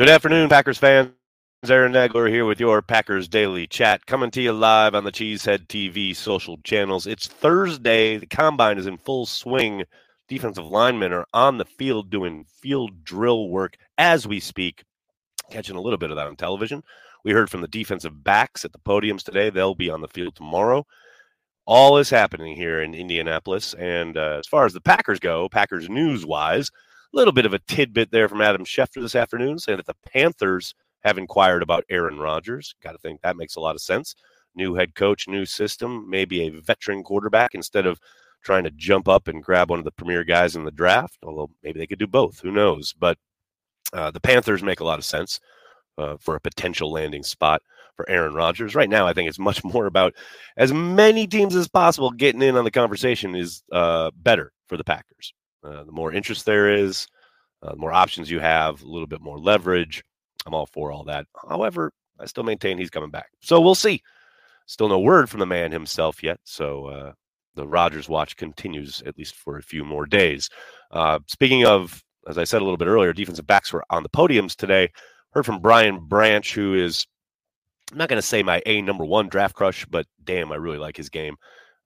Good afternoon, Packers fans. Aaron Nagler here with your Packers Daily Chat, coming to you live on the Cheesehead TV social channels. It's Thursday. The combine is in full swing. Defensive linemen are on the field doing field drill work as we speak. Catching a little bit of that on television. We heard from the defensive backs at the podiums today. They'll be on the field tomorrow. All is happening here in Indianapolis. And uh, as far as the Packers go, Packers news wise, little bit of a tidbit there from Adam Schefter this afternoon saying that the Panthers have inquired about Aaron Rodgers. Got to think that makes a lot of sense. New head coach, new system, maybe a veteran quarterback instead of trying to jump up and grab one of the premier guys in the draft. Although maybe they could do both. Who knows? But uh, the Panthers make a lot of sense uh, for a potential landing spot for Aaron Rodgers. Right now, I think it's much more about as many teams as possible getting in on the conversation is uh, better for the Packers. Uh, the more interest there is, uh, the more options you have, a little bit more leverage. I'm all for all that. However, I still maintain he's coming back. So we'll see. Still no word from the man himself yet. So uh, the Rodgers watch continues at least for a few more days. Uh, speaking of, as I said a little bit earlier, defensive backs were on the podiums today. Heard from Brian Branch, who is, I'm not going to say my A number one draft crush, but damn, I really like his game.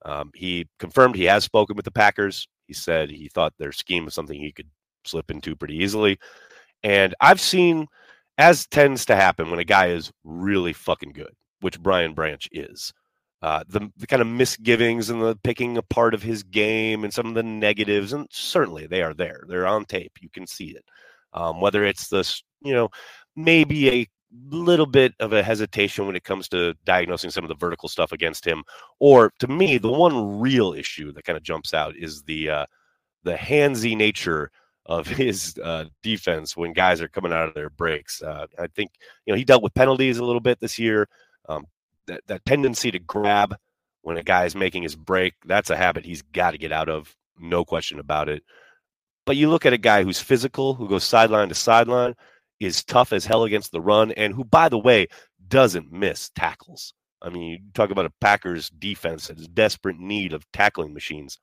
Um, he confirmed he has spoken with the Packers. He said he thought their scheme was something he could slip into pretty easily. And I've seen, as tends to happen when a guy is really fucking good, which Brian Branch is, uh, the, the kind of misgivings and the picking apart of his game and some of the negatives, and certainly they are there. They're on tape. You can see it. Um, whether it's this, you know, maybe a little bit of a hesitation when it comes to diagnosing some of the vertical stuff against him. Or to me, the one real issue that kind of jumps out is the uh, the handsy nature of his uh, defense when guys are coming out of their breaks. Uh, I think you know he dealt with penalties a little bit this year. Um, that that tendency to grab when a guy is making his break, that's a habit he's got to get out of. No question about it. But you look at a guy who's physical, who goes sideline to sideline is tough as hell against the run, and who, by the way, doesn't miss tackles. I mean, you talk about a Packers defense that is desperate need of tackling machines.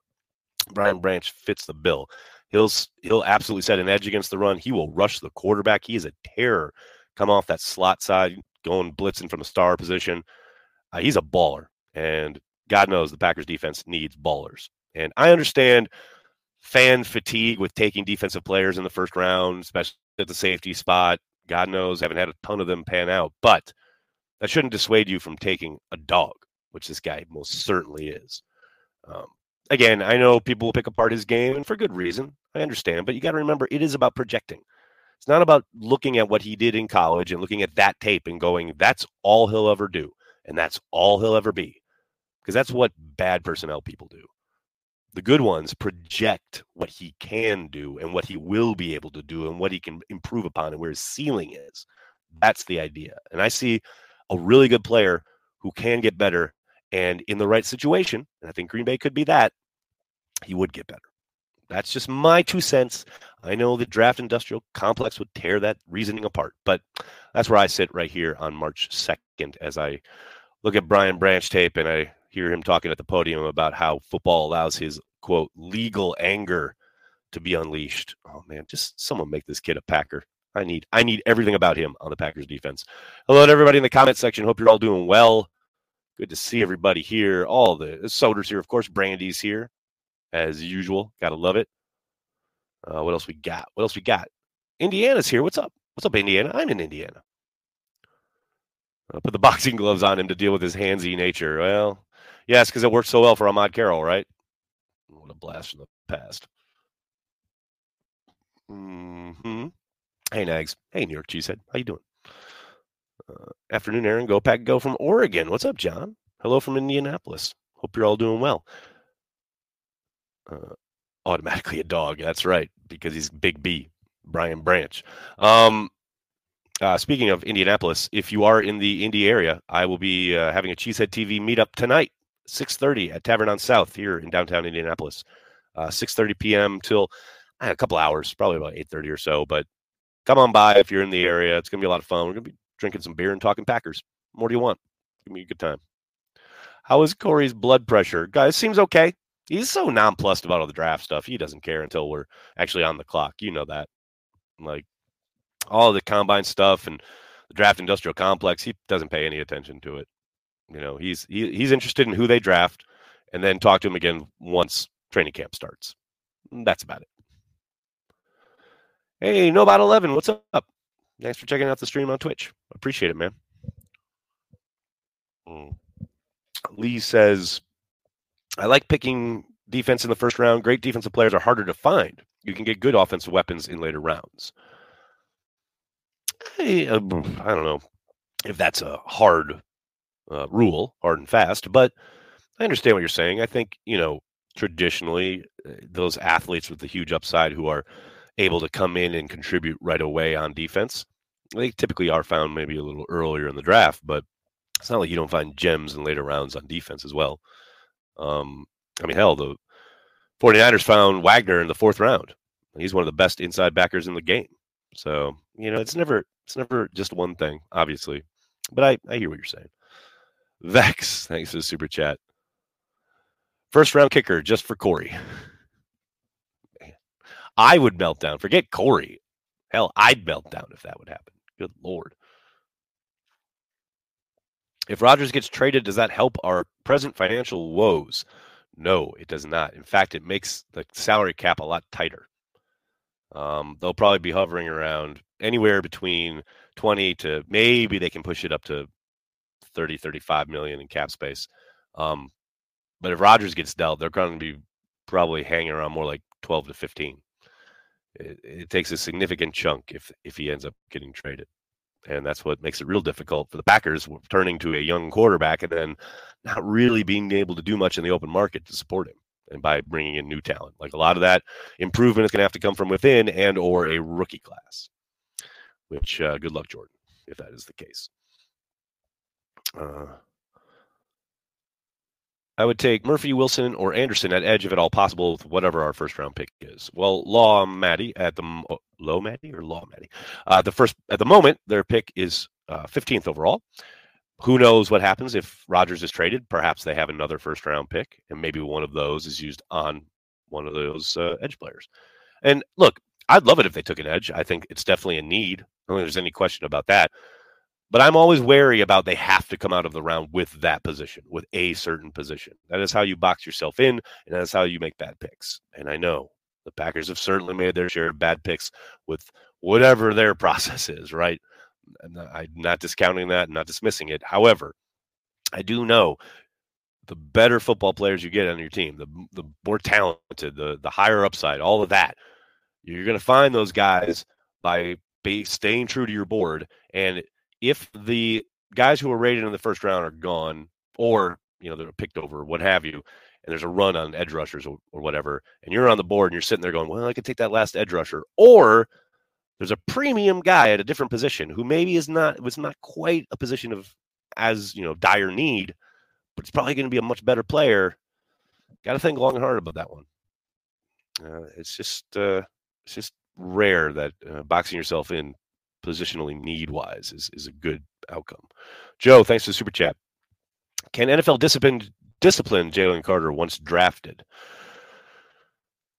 Brian Branch fits the bill. He'll he'll absolutely set an edge against the run. He will rush the quarterback. He is a terror. Come off that slot side, going blitzing from a star position. Uh, he's a baller, and God knows the Packers defense needs ballers. And I understand fan fatigue with taking defensive players in the first round, especially at the safety spot. God knows, haven't had a ton of them pan out, but that shouldn't dissuade you from taking a dog, which this guy most certainly is. Um, again, I know people will pick apart his game, and for good reason. I understand, but you got to remember it is about projecting. It's not about looking at what he did in college and looking at that tape and going, that's all he'll ever do, and that's all he'll ever be. Because that's what bad personnel people do the good ones project what he can do and what he will be able to do and what he can improve upon and where his ceiling is. That's the idea. And I see a really good player who can get better and in the right situation, and I think Green Bay could be that, he would get better. That's just my two cents. I know the draft industrial complex would tear that reasoning apart, but that's where I sit right here on March 2nd as I look at Brian Branch tape and I hear him talking at the podium about how football allows his quote legal anger to be unleashed. Oh man, just someone make this kid a Packer. I need I need everything about him on the Packers defense. Hello to everybody in the comment section. Hope you're all doing well. Good to see everybody here. All the Soder's here, of course. Brandy's here, as usual. Gotta love it. Uh, what else we got? What else we got? Indiana's here. What's up? What's up, Indiana? I'm in Indiana. I'll put the boxing gloves on him to deal with his handsy nature. Well, Yes, because it worked so well for Ahmad Carroll, right? What a blast from the past. hmm Hey, Nags. Hey, New York Cheesehead. How you doing? Uh, afternoon, Aaron. Go Pack Go from Oregon. What's up, John? Hello from Indianapolis. Hope you're all doing well. Uh, automatically a dog. That's right, because he's Big B, Brian Branch. Um, uh, speaking of Indianapolis, if you are in the Indy area, I will be uh, having a Cheesehead TV meetup tonight 6.30 at Tavern on South here in downtown Indianapolis. Uh, 6.30 p.m. till uh, a couple hours, probably about 8.30 or so. But come on by if you're in the area. It's going to be a lot of fun. We're going to be drinking some beer and talking Packers. More do you want? Give me a good time. How is Corey's blood pressure? Guys, seems okay. He's so nonplussed about all the draft stuff. He doesn't care until we're actually on the clock. You know that. Like, all the combine stuff and the draft industrial complex, he doesn't pay any attention to it. You know, he's he, he's interested in who they draft and then talk to him again once training camp starts. That's about it. Hey, no about 11, what's up? Thanks for checking out the stream on Twitch. Appreciate it, man. Mm. Lee says, I like picking defense in the first round. Great defensive players are harder to find. You can get good offensive weapons in later rounds. I, uh, I don't know if that's a hard uh, rule, hard and fast, but I understand what you're saying. I think, you know, traditionally, uh, those athletes with the huge upside who are able to come in and contribute right away on defense, they typically are found maybe a little earlier in the draft, but it's not like you don't find gems in later rounds on defense as well. Um, I mean, hell, the 49ers found Wagner in the fourth round. He's one of the best inside backers in the game. So, you know, it's never it's never just one thing, obviously. But I, I hear what you're saying. Vex, thanks for the super chat. First round kicker just for Corey. I would melt down. Forget Corey. Hell, I'd melt down if that would happen. Good Lord. If Rodgers gets traded, does that help our present financial woes? No, it does not. In fact, it makes the salary cap a lot tighter. Um, they'll probably be hovering around anywhere between 20 to maybe they can push it up to 30, 35 million in cap space. Um, but if Rodgers gets dealt, they're going to be probably hanging around more like 12 to 15. It, it takes a significant chunk if if he ends up getting traded and that's what makes it real difficult for the Packers turning to a young quarterback and then not really being able to do much in the open market to support him and by bringing in new talent. Like a lot of that improvement is going to have to come from within and or a rookie class. Which uh, good luck, Jordan, if that is the case. Uh, I would take Murphy, Wilson, or Anderson at edge if at all possible, with whatever our first round pick is. Well, Law Maddie at the Low Maddie or Law Maddie, uh, the first at the moment their pick is uh, 15th overall. Who knows what happens if Rodgers is traded? Perhaps they have another first round pick, and maybe one of those is used on one of those uh, edge players. And look, I'd love it if they took an edge. I think it's definitely a need. I don't think there's any question about that. But I'm always wary about they have to come out of the round with that position, with a certain position. That is how you box yourself in, and that's how you make bad picks. And I know the Packers have certainly made their share of bad picks with whatever their process is, right? I'm not discounting that, not dismissing it. However, I do know the better football players you get on your team, the the more talented, the the higher upside, all of that, you're going to find those guys by staying true to your board and if the guys who are rated in the first round are gone, or you know they're picked over, what have you, and there's a run on edge rushers or, or whatever, and you're on the board and you're sitting there going, well, I could take that last edge rusher, or there's a premium guy at a different position who maybe is not was not quite a position of as you know dire need, but it's probably going to be a much better player. Got to think long and hard about that one. Uh, it's just uh, it's just rare that uh, boxing yourself in positionally need wise is, is a good outcome. Joe, thanks for the super chat. Can NFL discipline discipline Jalen Carter once drafted?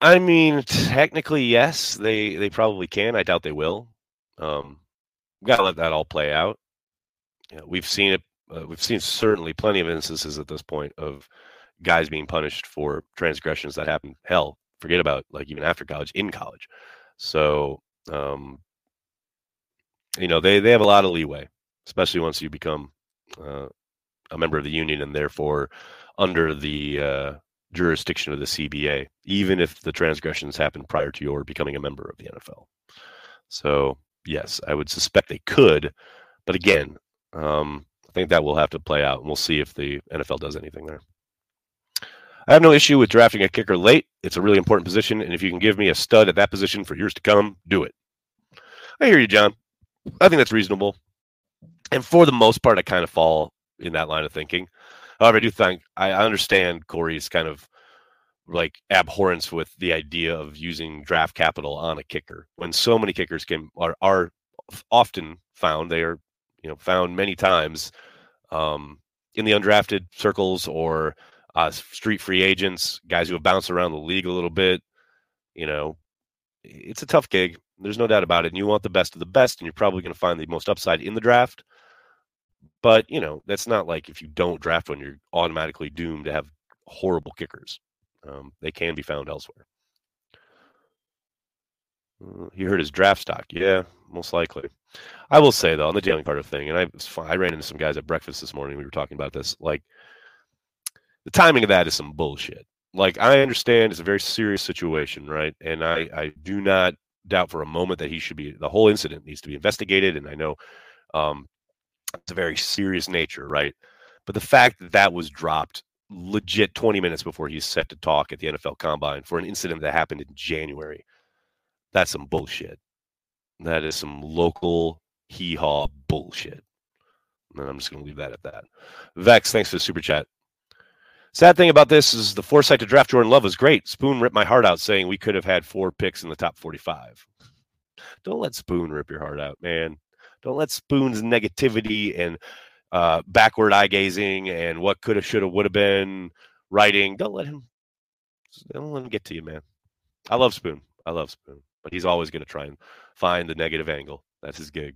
I mean, technically, yes, they they probably can. I doubt they will. Um, got to let that all play out. You know, we've seen it. Uh, we've seen certainly plenty of instances at this point of guys being punished for transgressions that happen. Hell, forget about like even after college, in college. So um, you know they they have a lot of leeway, especially once you become uh, a member of the union and therefore under the uh, jurisdiction of the CBA, even if the transgressions happen prior to your becoming a member of the NFL. So yes, I would suspect they could, but again, um, I think that will have to play out, and we'll see if the NFL does anything there. I have no issue with drafting a kicker late. It's a really important position, and if you can give me a stud at that position for years to come, do it. I hear you, John. I think that's reasonable. And for the most part, I kind of fall in that line of thinking. However, I do think I understand Corey's kind of like abhorrence with the idea of using draft capital on a kicker when so many kickers can are, are often found. They are you know found many times um, in the undrafted circles or uh, street free agents, guys who have bounced around the league a little bit. You know, it's a tough gig There's no doubt about it. And you want the best of the best, and you're probably going to find the most upside in the draft. But, you know, that's not like if you don't draft one, you're automatically doomed to have horrible kickers. Um, they can be found elsewhere. Uh, he hurt his draft stock. Yeah, most likely. I will say though, on the Jalen part of thing, and I I ran into some guys at breakfast this morning. We were talking about this. Like the timing of that is some bullshit. Like I understand it's a very serious situation, right? And I I do not doubt for a moment that he should be. The whole incident needs to be investigated, and I know um, it's a very serious nature, right? But the fact that that was dropped legit 20 minutes before he's set to talk at the NFL Combine for an incident that happened in January, that's some bullshit. That is some local hee haw bullshit. And I'm just going to leave that at that. Vex, thanks for the super chat. Sad thing about this is the foresight to draft Jordan Love was great. Spoon ripped my heart out saying we could have had four picks in the top 45. Don't let Spoon rip your heart out, man. Don't let Spoon's negativity and uh, backward eye gazing and what could have, should have, would have been writing. Don't let him. Don't let him get to you, man. I love Spoon. I love Spoon, but he's always going to try and find the negative angle. That's his gig.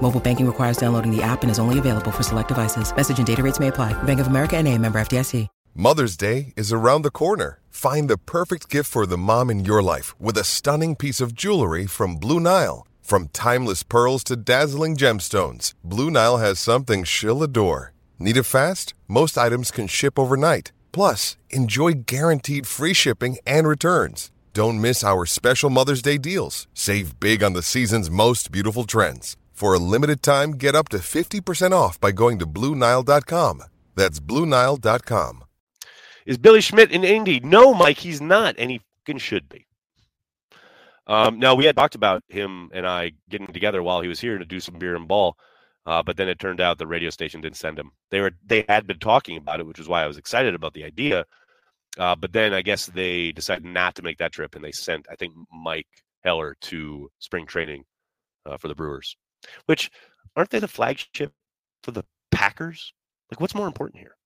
Mobile banking requires downloading the app and is only available for select devices. Message and data rates may apply. Bank of America and a member FDIC. Mother's Day is around the corner. Find the perfect gift for the mom in your life with a stunning piece of jewelry from Blue Nile. From timeless pearls to dazzling gemstones, Blue Nile has something she'll adore. Need it fast? Most items can ship overnight. Plus, enjoy guaranteed free shipping and returns. Don't miss our special Mother's Day deals. Save big on the season's most beautiful trends. For a limited time, get up to 50% off by going to Bluenile.com. That's Bluenile.com. Is Billy Schmidt in Indy? No, Mike, he's not, and he fucking should be. Um, now, we had talked about him and I getting together while he was here to do some beer and ball, uh, but then it turned out the radio station didn't send him. They were they had been talking about it, which is why I was excited about the idea. Uh, but then I guess they decided not to make that trip, and they sent I think Mike Heller to spring training uh, for the Brewers, which aren't they the flagship for the Packers? Like, what's more important here?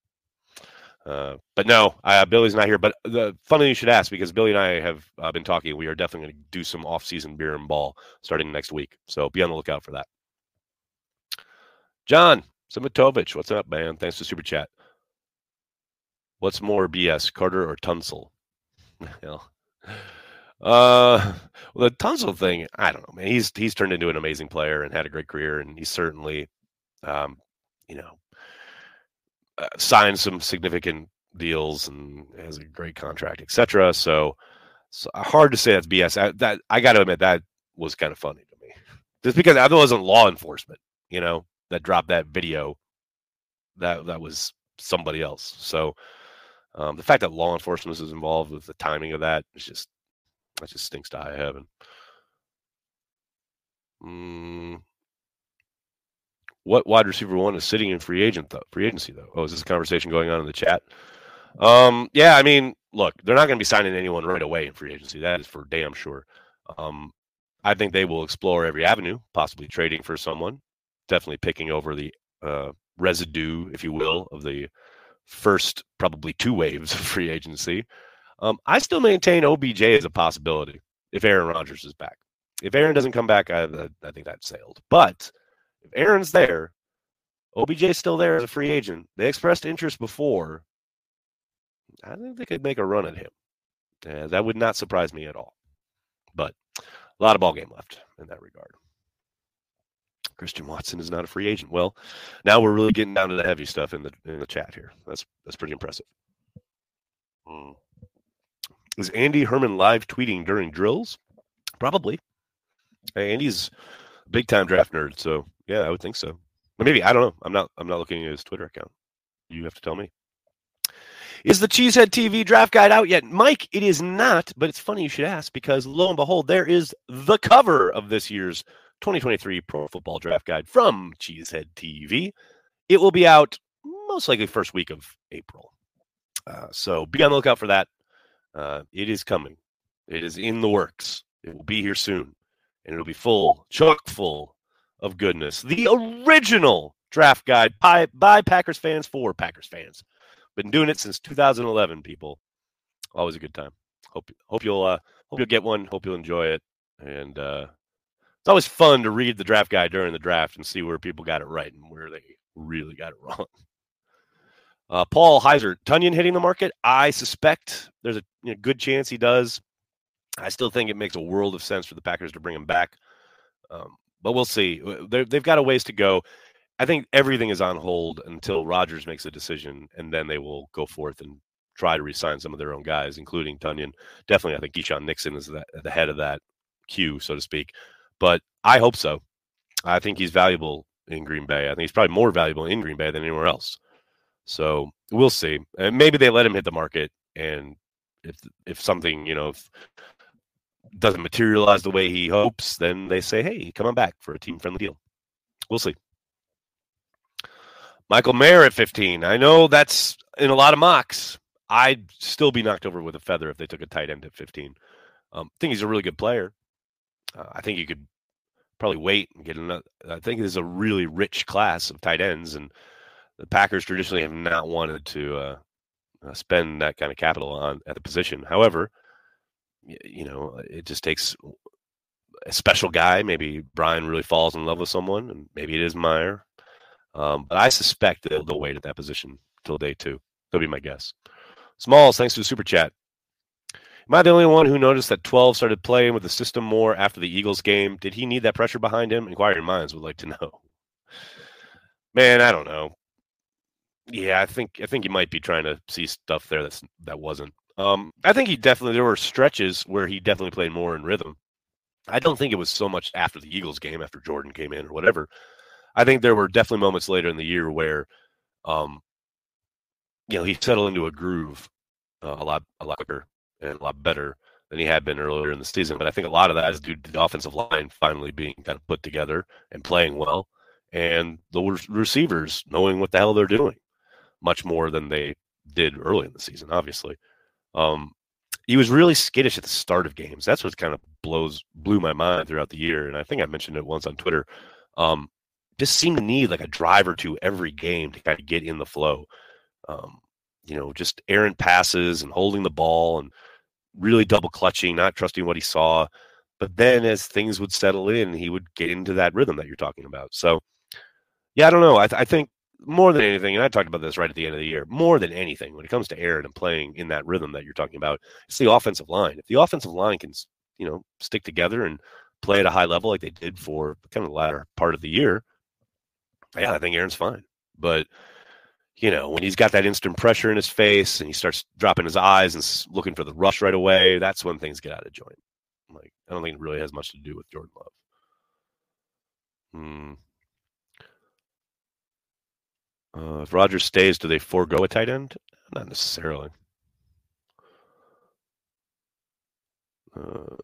Uh, but no, uh, Billy's not here. But the funny thing you should ask because Billy and I have uh, been talking. We are definitely going to do some off-season beer and ball starting next week. So be on the lookout for that. John Simitovich, what's up, man? Thanks for super chat. What's more BS, Carter or Tunsil? uh, well, the Tunsil thing, I don't know, man. He's he's turned into an amazing player and had a great career, and he's certainly, um, you know, uh, signed some significant deals and has a great contract, etc. So, so hard to say that's BS. I, that I got to admit that was kind of funny to me, just because that wasn't law enforcement. You know, that dropped that video, that that was somebody else. So um, the fact that law enforcement is involved with the timing of that is just that just stinks to high heaven. Mm. What wide receiver one is sitting in free agent though? Free agency though. Oh, is this a conversation going on in the chat? Um, yeah, I mean, look, they're not going to be signing anyone right away in free agency. That is for damn sure. Um, I think they will explore every avenue, possibly trading for someone, definitely picking over the uh, residue, if you will, of the first probably two waves of free agency. Um, I still maintain OBJ is a possibility if Aaron Rodgers is back. If Aaron doesn't come back, I, I think that sailed. But if Aaron's there, OBJ is still there as a free agent. They expressed interest before. I think they could make a run at him. Uh, that would not surprise me at all. But a lot of ball game left in that regard. Christian Watson is not a free agent. Well, now we're really getting down to the heavy stuff in the in the chat here. That's that's pretty impressive. Hmm. Is Andy Herman live tweeting during drills? Probably. Andy's a big time draft nerd, so yeah, I would think so. maybe I don't know. I'm not. I'm not looking at his Twitter account. You have to tell me. Is the Cheesehead TV draft guide out yet? Mike, it is not, but it's funny you should ask because lo and behold, there is the cover of this year's 2023 Pro Football Draft Guide from Cheesehead TV. It will be out most likely first week of April. Uh, so be on the lookout for that. Uh, it is coming. It is in the works. It will be here soon, and it'll be full, chock full of goodness. The original draft guide by, by Packers fans for Packers fans. Been doing it since 2011. People, always a good time. Hope hope you'll uh, hope you'll get one. Hope you'll enjoy it. And uh, it's always fun to read the draft guide during the draft and see where people got it right and where they really got it wrong. Uh, Paul Heiser, Tonyan hitting the market. I suspect there's a you know, good chance he does. I still think it makes a world of sense for the Packers to bring him back, um, but we'll see. they have got a ways to go. I think everything is on hold until Rodgers makes a decision, and then they will go forth and try to resign some of their own guys, including Tonyan. Definitely, I think Keisean Nixon is the head of that queue, so to speak. But I hope so. I think he's valuable in Green Bay. I think he's probably more valuable in Green Bay than anywhere else. So we'll see. And maybe they let him hit the market, and if if something you know if doesn't materialize the way he hopes, then they say, "Hey, come on back for a team friendly deal." We'll see. Michael Mayer at 15. I know that's in a lot of mocks. I'd still be knocked over with a feather if they took a tight end at 15. Um, I think he's a really good player. Uh, I think you could probably wait and get another. I think there's a really rich class of tight ends, and the Packers traditionally have not wanted to uh, uh, spend that kind of capital on at the position. However, you know, it just takes a special guy. Maybe Brian really falls in love with someone, and maybe it is Mayer. Um, but I suspect they'll, they'll wait at that position till day two. That'll be my guess. Smalls, thanks to the super chat. Am I the only one who noticed that 12 started playing with the system more after the Eagles game? Did he need that pressure behind him? Inquiring minds would like to know. Man, I don't know. Yeah, I think I think he might be trying to see stuff there that's that wasn't. Um, I think he definitely there were stretches where he definitely played more in rhythm. I don't think it was so much after the Eagles game, after Jordan came in or whatever. I think there were definitely moments later in the year where, um, you know, he settled into a groove uh, a lot, a lot quicker and a lot better than he had been earlier in the season. But I think a lot of that is due to the offensive line finally being kind of put together and playing well, and the receivers knowing what the hell they're doing much more than they did early in the season, obviously. Um, he was really skittish at the start of games. That's what kind of blows blew my mind throughout the year. And I think I mentioned it once on Twitter. Um, just seemed to need like a drive or two every game to kind of get in the flow. Um, you know, just errant passes and holding the ball and really double clutching, not trusting what he saw. But then as things would settle in, he would get into that rhythm that you're talking about. So, yeah, I don't know. I, th- I think more than anything, and I talked about this right at the end of the year, more than anything, when it comes to Aaron and playing in that rhythm that you're talking about, it's the offensive line. If the offensive line can, you know, stick together and play at a high level like they did for kind of the latter part of the year, yeah, I think Aaron's fine. But you know, when he's got that instant pressure in his face and he starts dropping his eyes and looking for the rush right away, that's when things get out of joint. Like, I don't think it really has much to do with Jordan Love. Hmm. Uh, if Rodgers stays, do they forego a tight end? Not necessarily. Uh,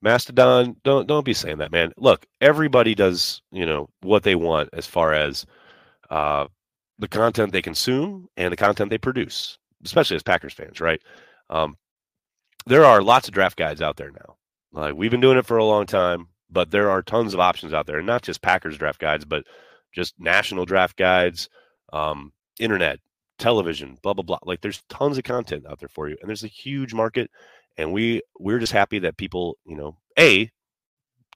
Mastodon, don't don't be saying that, man. Look, everybody does, you know, what they want as far as uh, the content they consume and the content they produce, especially as Packers fans, right? Um, there are lots of draft guides out there now. Like we've been doing it for a long time, but there are tons of options out there, and not just Packers draft guides, but just national draft guides, um, internet, television, blah blah blah. Like there's tons of content out there for you, and there's a huge market and we we're just happy that people you know a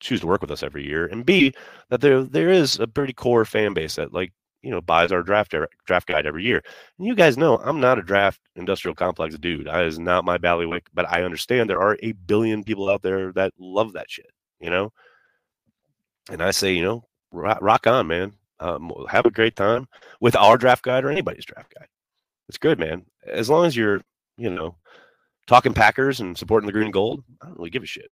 choose to work with us every year and b that there there is a pretty core fan base that like you know buys our draft draft guide every year and you guys know i'm not a draft industrial complex dude that is not my ballywick but i understand there are a billion people out there that love that shit you know and i say you know rock, rock on man um, have a great time with our draft guide or anybody's draft guide it's good man as long as you're you know talking Packers and supporting the green and gold, I don't really give a shit.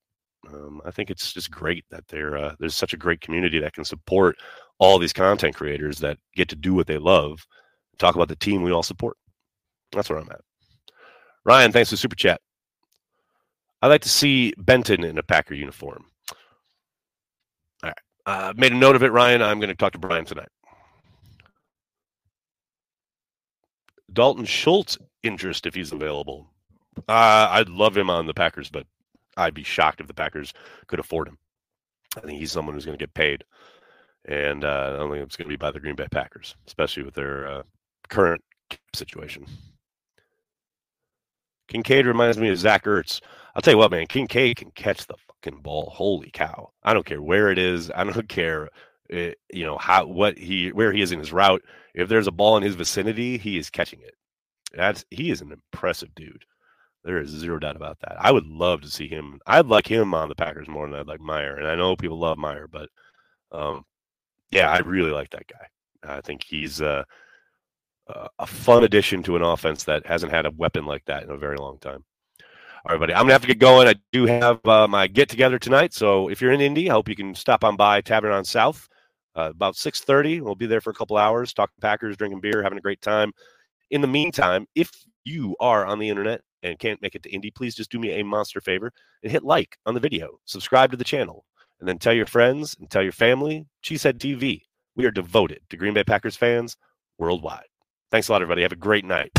Um, I think it's just great that uh, there's such a great community that can support all these content creators that get to do what they love, talk about the team we all support. That's where I'm at. Ryan, thanks for super chat. I'd like to see Benton in a Packer uniform. Uh, made a note of it, Ryan. I'm going to talk to Brian tonight. Dalton Schultz interest if he's available. Uh, I'd love him on the Packers, but I'd be shocked if the Packers could afford him. I think he's someone who's going to get paid, and uh, I don't think it's going to be by the Green Bay Packers, especially with their uh, current situation. Kincaid reminds me of Zach Ertz. I'll tell you what, man, Kincaid can catch the fucking ball. Holy cow! I don't care where it is. I don't care, it, eh, you know how what he where he is in his route. If there's a ball in his vicinity, he is catching it. That's he is an impressive dude. There is zero doubt about that. I would love to see him. I'd like him on the Packers more than I'd like Mayer. And I know people love Mayer, but um, yeah, I really like that guy. I think he's uh, a fun addition to an offense that hasn't had a weapon like that in a very long time. All right, buddy. I'm gonna have to get going. I do have uh, my get together tonight, so if you're in Indy, I hope you can stop on by Tavern on South uh, about 6:30. We'll be there for a couple hours, talking Packers, drinking beer, having a great time. In the meantime, if you are on the internet and can't make it to Indy, please just do me a monster favor and hit like on the video, subscribe to the channel, and then tell your friends and tell your family. Cheesehead TV. We are devoted to Green Bay Packers fans worldwide. Thanks a lot, everybody. Have a great night.